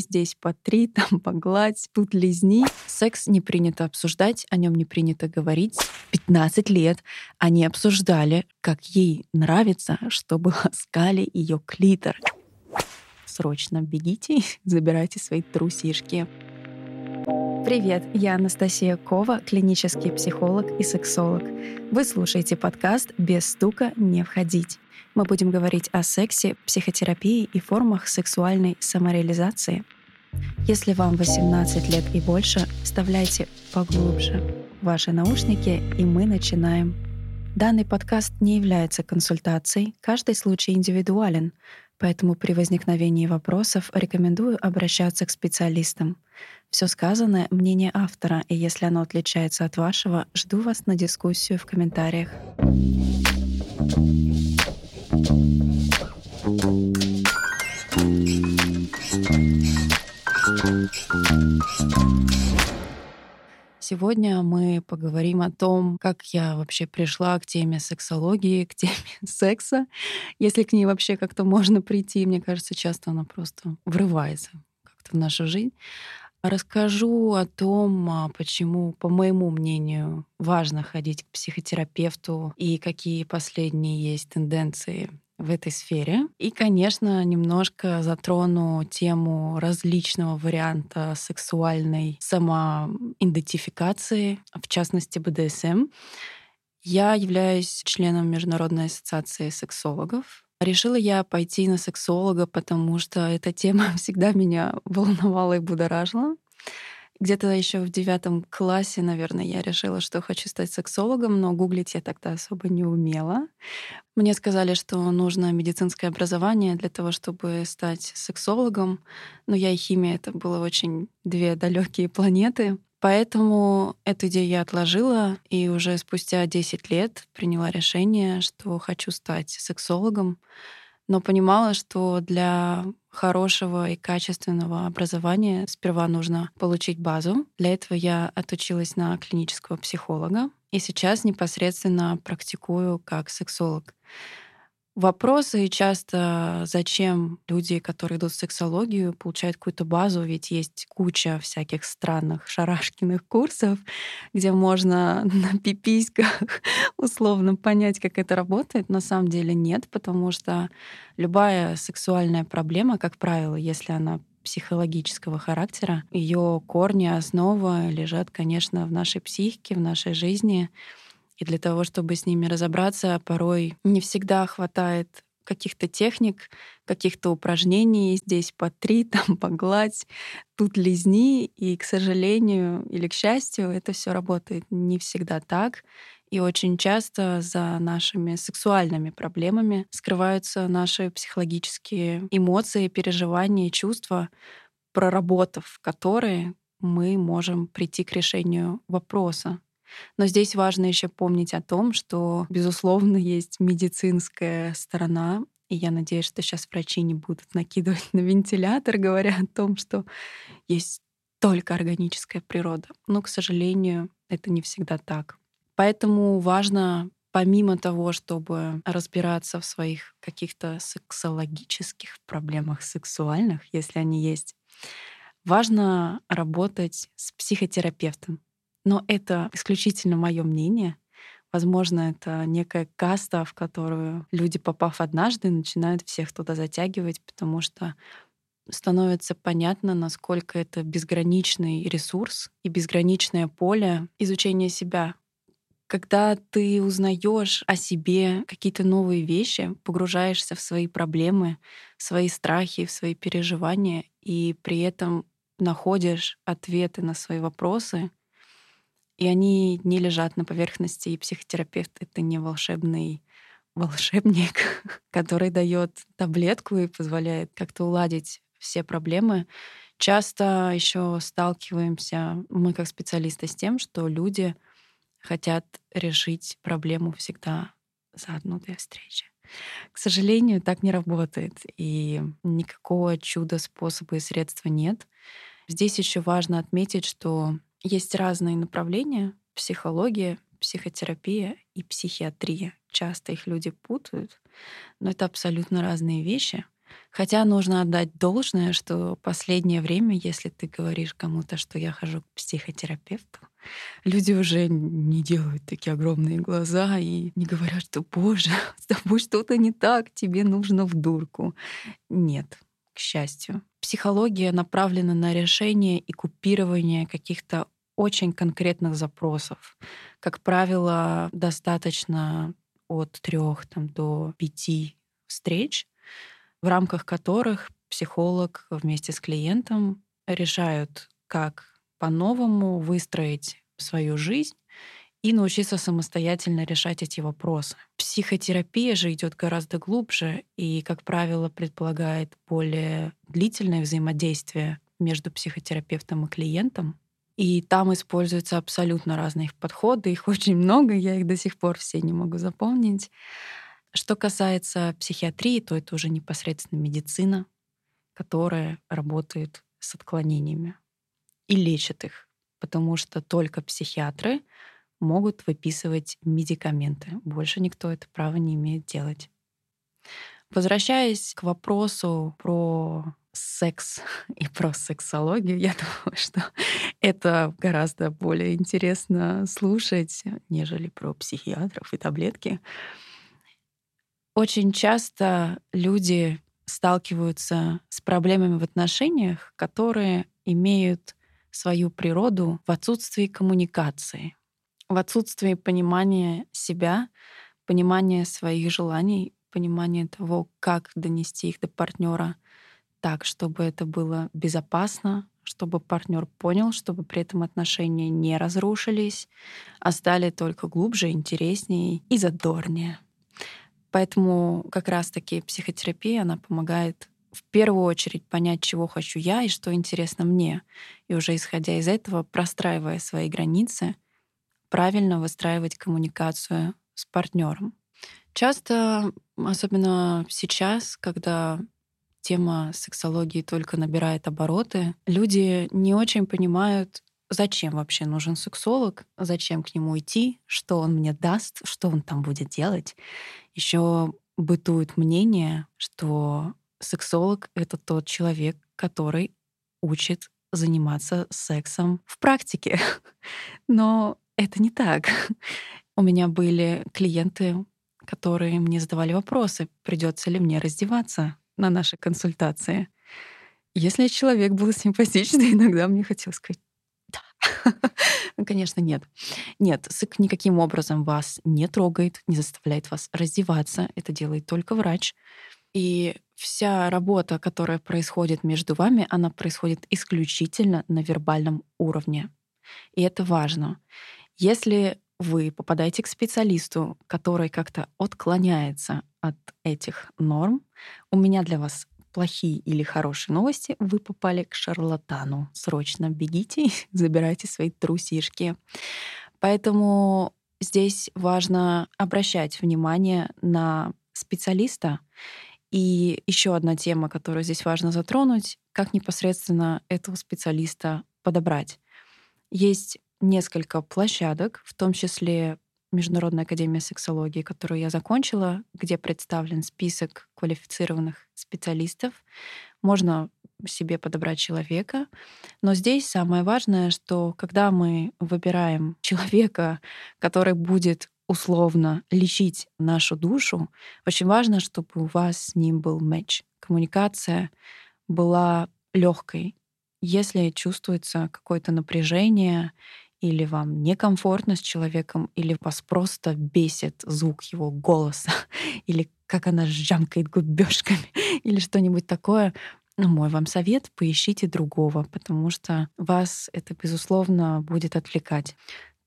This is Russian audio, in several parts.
Здесь по три, там погладь, тут лизни. Секс не принято обсуждать, о нем не принято говорить. 15 лет они обсуждали, как ей нравится, чтобы ласкали ее клитор. Срочно бегите, забирайте свои трусишки. Привет, я Анастасия Кова, клинический психолог и сексолог. Вы слушаете подкаст «Без стука не входить». Мы будем говорить о сексе, психотерапии и формах сексуальной самореализации. Если вам 18 лет и больше, вставляйте поглубже ваши наушники, и мы начинаем. Данный подкаст не является консультацией, каждый случай индивидуален, поэтому при возникновении вопросов рекомендую обращаться к специалистам. Все сказанное — мнение автора, и если оно отличается от вашего, жду вас на дискуссию в комментариях. Сегодня мы поговорим о том, как я вообще пришла к теме сексологии, к теме секса, если к ней вообще как-то можно прийти. Мне кажется, часто она просто врывается как-то в нашу жизнь. Расскажу о том, а, почему, по моему мнению, важно ходить к психотерапевту и какие последние есть тенденции в этой сфере. И, конечно, немножко затрону тему различного варианта сексуальной самоидентификации, в частности БДСМ. Я являюсь членом Международной ассоциации сексологов. Решила я пойти на сексолога, потому что эта тема всегда меня волновала и будоражила. Где-то еще в девятом классе, наверное, я решила, что хочу стать сексологом, но гуглить я тогда особо не умела. Мне сказали, что нужно медицинское образование для того, чтобы стать сексологом, но я и химия — это было очень две далекие планеты. Поэтому эту идею я отложила, и уже спустя 10 лет приняла решение, что хочу стать сексологом но понимала, что для хорошего и качественного образования сперва нужно получить базу. Для этого я отучилась на клинического психолога и сейчас непосредственно практикую как сексолог. Вопросы часто, зачем люди, которые идут в сексологию, получают какую-то базу, ведь есть куча всяких странных шарашкиных курсов, где можно на пиписьках условно понять, как это работает. На самом деле нет, потому что любая сексуальная проблема, как правило, если она психологического характера, ее корни, основа лежат, конечно, в нашей психике, в нашей жизни. И для того, чтобы с ними разобраться, порой не всегда хватает каких-то техник, каких-то упражнений. Здесь по три, там погладь, тут лизни. И, к сожалению или к счастью, это все работает не всегда так. И очень часто за нашими сексуальными проблемами скрываются наши психологические эмоции, переживания, чувства, проработав которые мы можем прийти к решению вопроса, но здесь важно еще помнить о том, что, безусловно, есть медицинская сторона, и я надеюсь, что сейчас врачи не будут накидывать на вентилятор, говоря о том, что есть только органическая природа. Но, к сожалению, это не всегда так. Поэтому важно помимо того, чтобы разбираться в своих каких-то сексологических проблемах сексуальных, если они есть, важно работать с психотерапевтом. Но это исключительно мое мнение. Возможно, это некая каста, в которую люди, попав однажды, начинают всех туда затягивать, потому что становится понятно, насколько это безграничный ресурс и безграничное поле изучения себя. Когда ты узнаешь о себе какие-то новые вещи, погружаешься в свои проблемы, в свои страхи, в свои переживания, и при этом находишь ответы на свои вопросы, и они не лежат на поверхности, и психотерапевт — это не волшебный волшебник, который дает таблетку и позволяет как-то уладить все проблемы. Часто еще сталкиваемся мы как специалисты с тем, что люди хотят решить проблему всегда за одну-две встречи. К сожалению, так не работает, и никакого чуда способа и средства нет. Здесь еще важно отметить, что есть разные направления — психология, психотерапия и психиатрия. Часто их люди путают, но это абсолютно разные вещи. Хотя нужно отдать должное, что последнее время, если ты говоришь кому-то, что я хожу к психотерапевту, люди уже не делают такие огромные глаза и не говорят, что «Боже, с тобой что-то не так, тебе нужно в дурку». Нет, счастью. Психология направлена на решение и купирование каких-то очень конкретных запросов. Как правило, достаточно от трех там, до пяти встреч, в рамках которых психолог вместе с клиентом решают, как по-новому выстроить свою жизнь и научиться самостоятельно решать эти вопросы. Психотерапия же идет гораздо глубже и, как правило, предполагает более длительное взаимодействие между психотерапевтом и клиентом. И там используются абсолютно разные подходы. Их очень много, я их до сих пор все не могу запомнить. Что касается психиатрии, то это уже непосредственно медицина, которая работает с отклонениями и лечит их, потому что только психиатры могут выписывать медикаменты. Больше никто это право не имеет делать. Возвращаясь к вопросу про секс и про сексологию, я думаю, что это гораздо более интересно слушать, нежели про психиатров и таблетки. Очень часто люди сталкиваются с проблемами в отношениях, которые имеют свою природу в отсутствии коммуникации, в отсутствии понимания себя, понимания своих желаний, понимания того, как донести их до партнера так, чтобы это было безопасно, чтобы партнер понял, чтобы при этом отношения не разрушились, а стали только глубже, интереснее и задорнее. Поэтому как раз-таки психотерапия, она помогает в первую очередь понять, чего хочу я и что интересно мне. И уже исходя из этого, простраивая свои границы, правильно выстраивать коммуникацию с партнером. Часто, особенно сейчас, когда тема сексологии только набирает обороты, люди не очень понимают, зачем вообще нужен сексолог, зачем к нему идти, что он мне даст, что он там будет делать. Еще бытует мнение, что сексолог — это тот человек, который учит заниматься сексом в практике. Но это не так. У меня были клиенты, которые мне задавали вопросы, придется ли мне раздеваться на нашей консультации. Если человек был симпатичный, иногда мне хотелось сказать да. Конечно, нет. Нет, СыК никаким образом вас не трогает, не заставляет вас раздеваться. Это делает только врач. И вся работа, которая происходит между вами, она происходит исключительно на вербальном уровне. И это важно. Если вы попадаете к специалисту, который как-то отклоняется от этих норм, у меня для вас плохие или хорошие новости, вы попали к шарлатану. Срочно бегите, забирайте свои трусишки. Поэтому здесь важно обращать внимание на специалиста. И еще одна тема, которую здесь важно затронуть, как непосредственно этого специалиста подобрать. Есть несколько площадок, в том числе Международная академия сексологии, которую я закончила, где представлен список квалифицированных специалистов. Можно себе подобрать человека. Но здесь самое важное, что когда мы выбираем человека, который будет условно лечить нашу душу, очень важно, чтобы у вас с ним был матч. Коммуникация была легкой. Если чувствуется какое-то напряжение или вам некомфортно с человеком, или вас просто бесит звук его голоса, или как она жамкает губежками, или что-нибудь такое, ну, мой вам совет — поищите другого, потому что вас это, безусловно, будет отвлекать.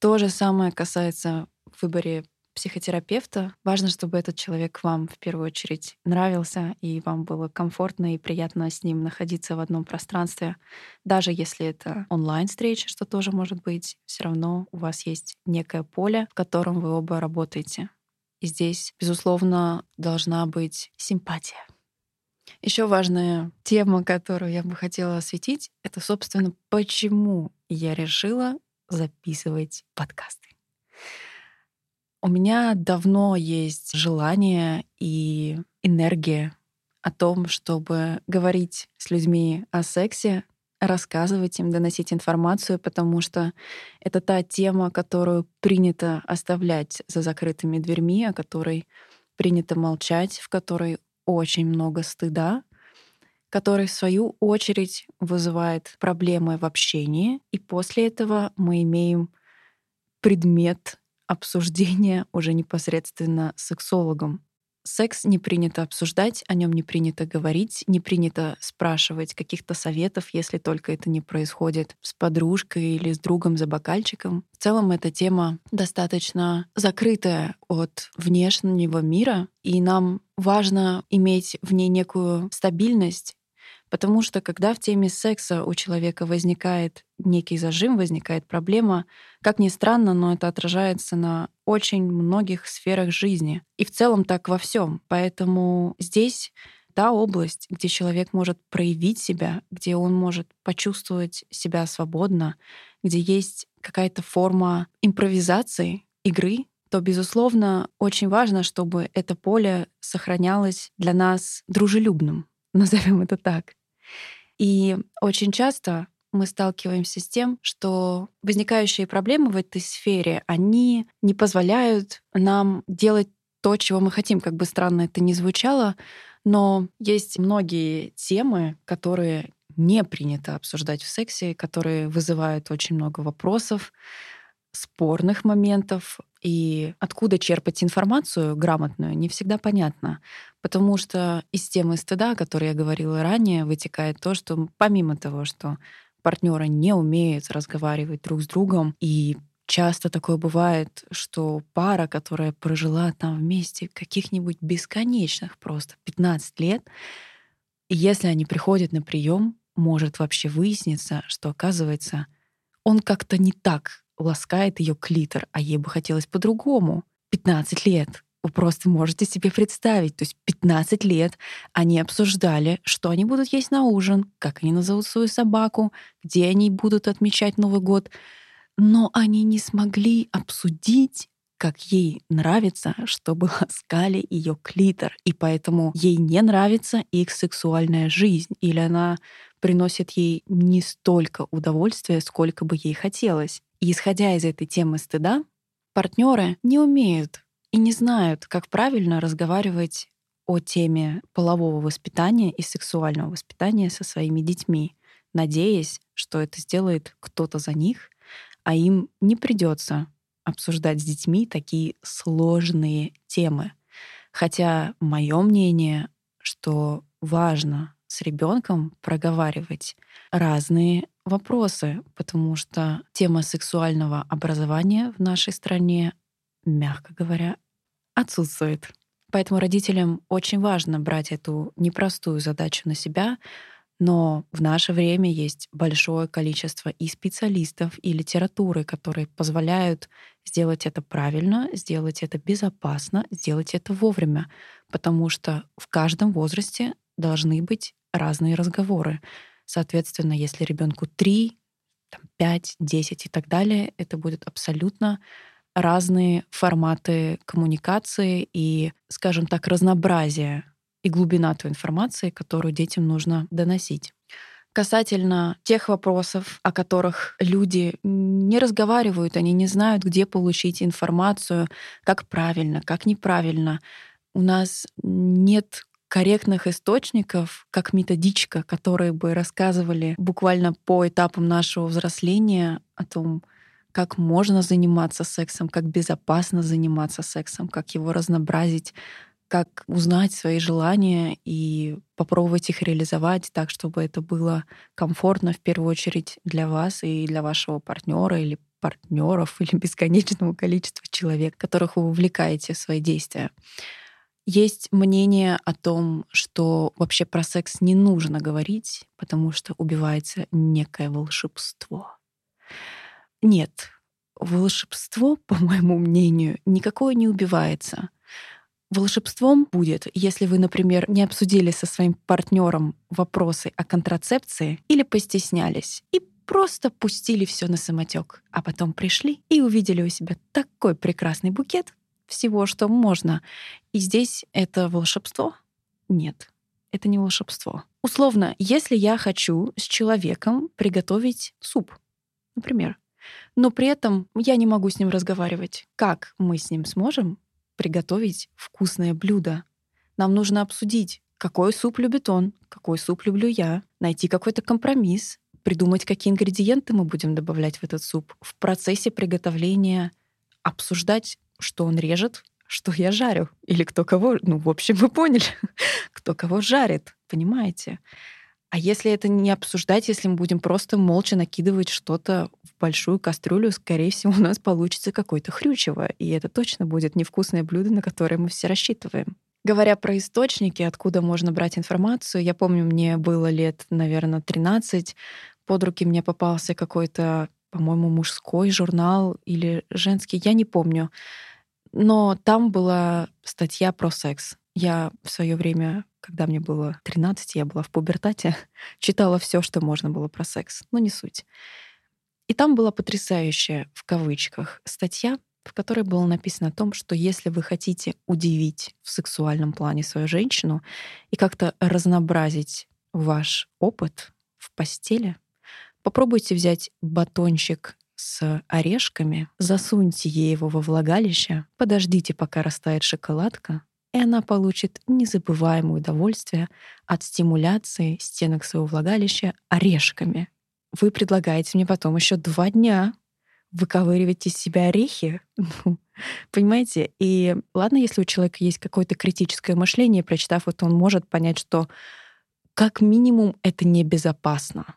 То же самое касается в выборе психотерапевта. Важно, чтобы этот человек вам в первую очередь нравился, и вам было комфортно и приятно с ним находиться в одном пространстве. Даже если это онлайн-встреча, что тоже может быть, все равно у вас есть некое поле, в котором вы оба работаете. И здесь, безусловно, должна быть симпатия. Еще важная тема, которую я бы хотела осветить, это, собственно, почему я решила записывать подкасты. У меня давно есть желание и энергия о том, чтобы говорить с людьми о сексе, рассказывать им, доносить информацию, потому что это та тема, которую принято оставлять за закрытыми дверьми, о которой принято молчать, в которой очень много стыда, который, в свою очередь, вызывает проблемы в общении. И после этого мы имеем предмет обсуждения уже непосредственно с сексологом. Секс не принято обсуждать, о нем не принято говорить, не принято спрашивать каких-то советов, если только это не происходит с подружкой или с другом за бокальчиком. В целом эта тема достаточно закрытая от внешнего мира, и нам важно иметь в ней некую стабильность Потому что когда в теме секса у человека возникает некий зажим, возникает проблема, как ни странно, но это отражается на очень многих сферах жизни. И в целом так во всем. Поэтому здесь та область, где человек может проявить себя, где он может почувствовать себя свободно, где есть какая-то форма импровизации, игры, то, безусловно, очень важно, чтобы это поле сохранялось для нас дружелюбным, назовем это так. И очень часто мы сталкиваемся с тем, что возникающие проблемы в этой сфере, они не позволяют нам делать то, чего мы хотим, как бы странно это ни звучало, но есть многие темы, которые не принято обсуждать в сексе, которые вызывают очень много вопросов, спорных моментов, и откуда черпать информацию грамотную, не всегда понятно. Потому что из темы стыда, о которой я говорила ранее, вытекает то, что помимо того, что партнеры не умеют разговаривать друг с другом, и часто такое бывает, что пара, которая прожила там вместе каких-нибудь бесконечных просто 15 лет, если они приходят на прием, может вообще выясниться, что оказывается, он как-то не так ласкает ее клитор, а ей бы хотелось по-другому. 15 лет. Вы просто можете себе представить. То есть 15 лет они обсуждали, что они будут есть на ужин, как они назовут свою собаку, где они будут отмечать Новый год. Но они не смогли обсудить, как ей нравится, чтобы ласкали ее клитор. И поэтому ей не нравится их сексуальная жизнь. Или она приносит ей не столько удовольствия, сколько бы ей хотелось. И исходя из этой темы стыда, партнеры не умеют и не знают, как правильно разговаривать о теме полового воспитания и сексуального воспитания со своими детьми, надеясь, что это сделает кто-то за них, а им не придется обсуждать с детьми такие сложные темы. Хотя мое мнение, что важно с ребенком проговаривать разные вопросы, потому что тема сексуального образования в нашей стране, мягко говоря, отсутствует. Поэтому родителям очень важно брать эту непростую задачу на себя, но в наше время есть большое количество и специалистов, и литературы, которые позволяют сделать это правильно, сделать это безопасно, сделать это вовремя, потому что в каждом возрасте должны быть разные разговоры. Соответственно, если ребенку 3, там, 5, 10 и так далее, это будут абсолютно разные форматы коммуникации и, скажем так, разнообразие и глубина той информации, которую детям нужно доносить. Касательно тех вопросов, о которых люди не разговаривают, они не знают, где получить информацию, как правильно, как неправильно. У нас нет корректных источников, как методичка, которые бы рассказывали буквально по этапам нашего взросления о том, как можно заниматься сексом, как безопасно заниматься сексом, как его разнообразить, как узнать свои желания и попробовать их реализовать так, чтобы это было комфортно в первую очередь для вас и для вашего партнера или партнеров или бесконечного количества человек, которых вы увлекаете в свои действия. Есть мнение о том, что вообще про секс не нужно говорить, потому что убивается некое волшебство. Нет, волшебство, по моему мнению, никакое не убивается. Волшебством будет, если вы, например, не обсудили со своим партнером вопросы о контрацепции или постеснялись и просто пустили все на самотек, а потом пришли и увидели у себя такой прекрасный букет, всего, что можно. И здесь это волшебство? Нет. это не волшебство. Условно, если я хочу с человеком приготовить суп, например, но при этом я не могу с ним разговаривать, как мы с ним сможем приготовить вкусное блюдо? Нам нужно обсудить, какой суп любит он, какой суп люблю я, найти какой-то компромисс, придумать, какие ингредиенты мы будем добавлять в этот суп. В процессе приготовления обсуждать, что он режет, что я жарю, или кто кого, ну, в общем, вы поняли, кто кого жарит, понимаете? А если это не обсуждать, если мы будем просто молча накидывать что-то в большую кастрюлю, скорее всего, у нас получится какое-то хрючево, и это точно будет невкусное блюдо, на которое мы все рассчитываем. Говоря про источники, откуда можно брать информацию, я помню, мне было лет, наверное, 13, под руки мне попался какой-то, по-моему, мужской журнал или женский, я не помню. Но там была статья про секс. Я в свое время, когда мне было 13, я была в пубертате, читала все, что можно было про секс, но не суть. И там была потрясающая, в кавычках, статья, в которой было написано о том, что если вы хотите удивить в сексуальном плане свою женщину и как-то разнообразить ваш опыт в постели, попробуйте взять батончик с орешками, засуньте ей его во влагалище, подождите, пока растает шоколадка, и она получит незабываемое удовольствие от стимуляции стенок своего влагалища орешками. Вы предлагаете мне потом еще два дня выковыривать из себя орехи. Ну, понимаете? И ладно, если у человека есть какое-то критическое мышление, прочитав это, он может понять, что как минимум это небезопасно.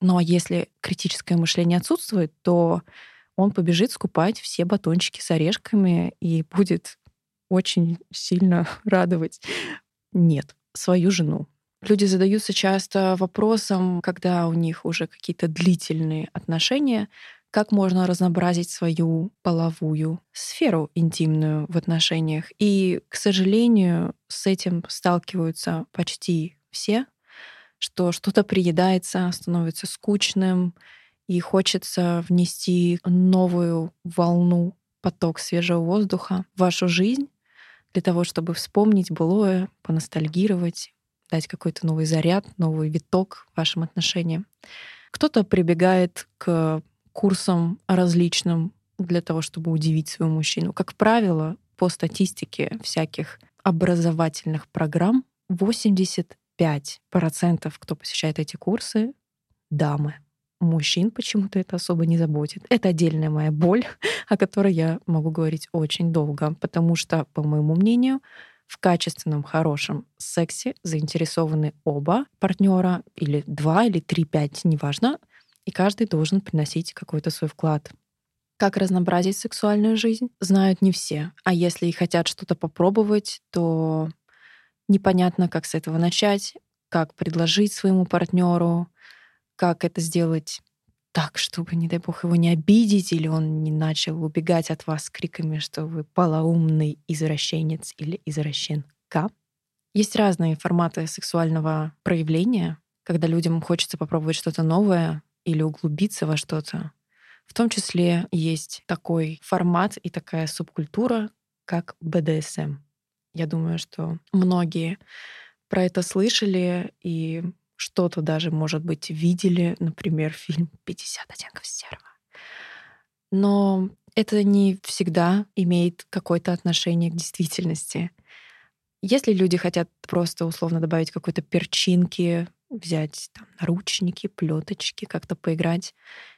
Но если критическое мышление отсутствует, то он побежит скупать все батончики с орешками и будет очень сильно радовать. Нет, свою жену. Люди задаются часто вопросом, когда у них уже какие-то длительные отношения, как можно разнообразить свою половую сферу интимную в отношениях. И, к сожалению, с этим сталкиваются почти все что что-то приедается, становится скучным, и хочется внести новую волну, поток свежего воздуха в вашу жизнь для того, чтобы вспомнить былое, поностальгировать, дать какой-то новый заряд, новый виток вашим отношениям. Кто-то прибегает к курсам различным для того, чтобы удивить своего мужчину. Как правило, по статистике всяких образовательных программ 80 5%, кто посещает эти курсы, дамы. Мужчин почему-то это особо не заботит. Это отдельная моя боль, о которой я могу говорить очень долго, потому что, по моему мнению, в качественном, хорошем сексе заинтересованы оба партнера, или два, или три, пять, неважно, и каждый должен приносить какой-то свой вклад. Как разнообразить сексуальную жизнь, знают не все. А если и хотят что-то попробовать, то непонятно, как с этого начать, как предложить своему партнеру, как это сделать так, чтобы, не дай бог, его не обидеть, или он не начал убегать от вас криками, что вы полоумный извращенец или извращенка. Есть разные форматы сексуального проявления, когда людям хочется попробовать что-то новое или углубиться во что-то. В том числе есть такой формат и такая субкультура, как БДСМ. Я думаю, что многие про это слышали и что-то даже, может быть, видели, например, фильм «50 оттенков серого». Но это не всегда имеет какое-то отношение к действительности. Если люди хотят просто условно добавить какой-то перчинки, взять там, наручники, плеточки, как-то поиграть,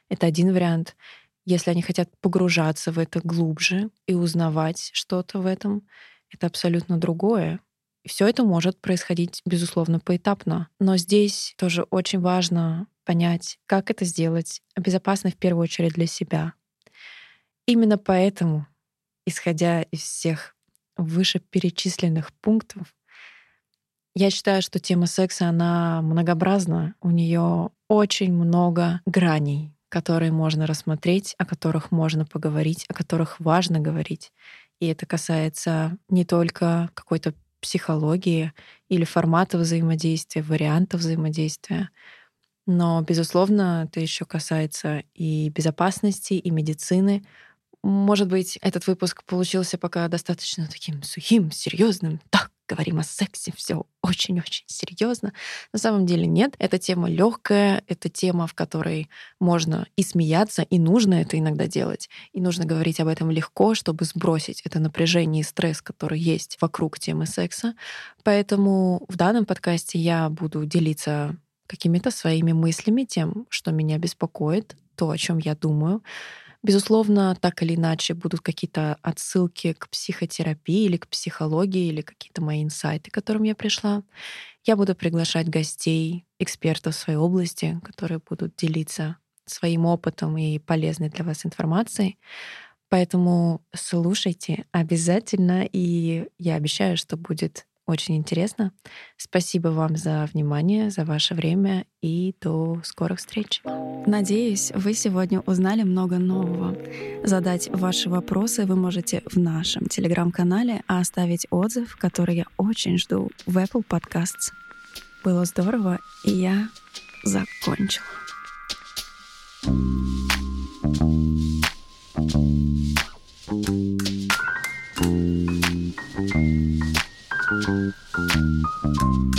это один вариант. Если они хотят погружаться в это глубже и узнавать что-то в этом, это абсолютно другое. Все это может происходить, безусловно, поэтапно. Но здесь тоже очень важно понять, как это сделать безопасно в первую очередь для себя. Именно поэтому, исходя из всех вышеперечисленных пунктов, я считаю, что тема секса, она многообразна. У нее очень много граней, которые можно рассмотреть, о которых можно поговорить, о которых важно говорить. И это касается не только какой-то психологии или формата взаимодействия, варианта взаимодействия, но, безусловно, это еще касается и безопасности, и медицины. Может быть, этот выпуск получился пока достаточно таким сухим, серьезным. Так, говорим о сексе, все очень-очень серьезно. На самом деле нет. Эта тема легкая, это тема, в которой можно и смеяться, и нужно это иногда делать. И нужно говорить об этом легко, чтобы сбросить это напряжение и стресс, который есть вокруг темы секса. Поэтому в данном подкасте я буду делиться какими-то своими мыслями, тем, что меня беспокоит, то, о чем я думаю. Безусловно, так или иначе будут какие-то отсылки к психотерапии или к психологии, или какие-то мои инсайты, к которым я пришла. Я буду приглашать гостей, экспертов своей области, которые будут делиться своим опытом и полезной для вас информацией. Поэтому слушайте обязательно, и я обещаю, что будет очень интересно. Спасибо вам за внимание, за ваше время и до скорых встреч. Надеюсь, вы сегодня узнали много нового. Задать ваши вопросы вы можете в нашем телеграм-канале, а оставить отзыв, который я очень жду в Apple Podcasts. Было здорово, и я закончила. Thank you. Thank you.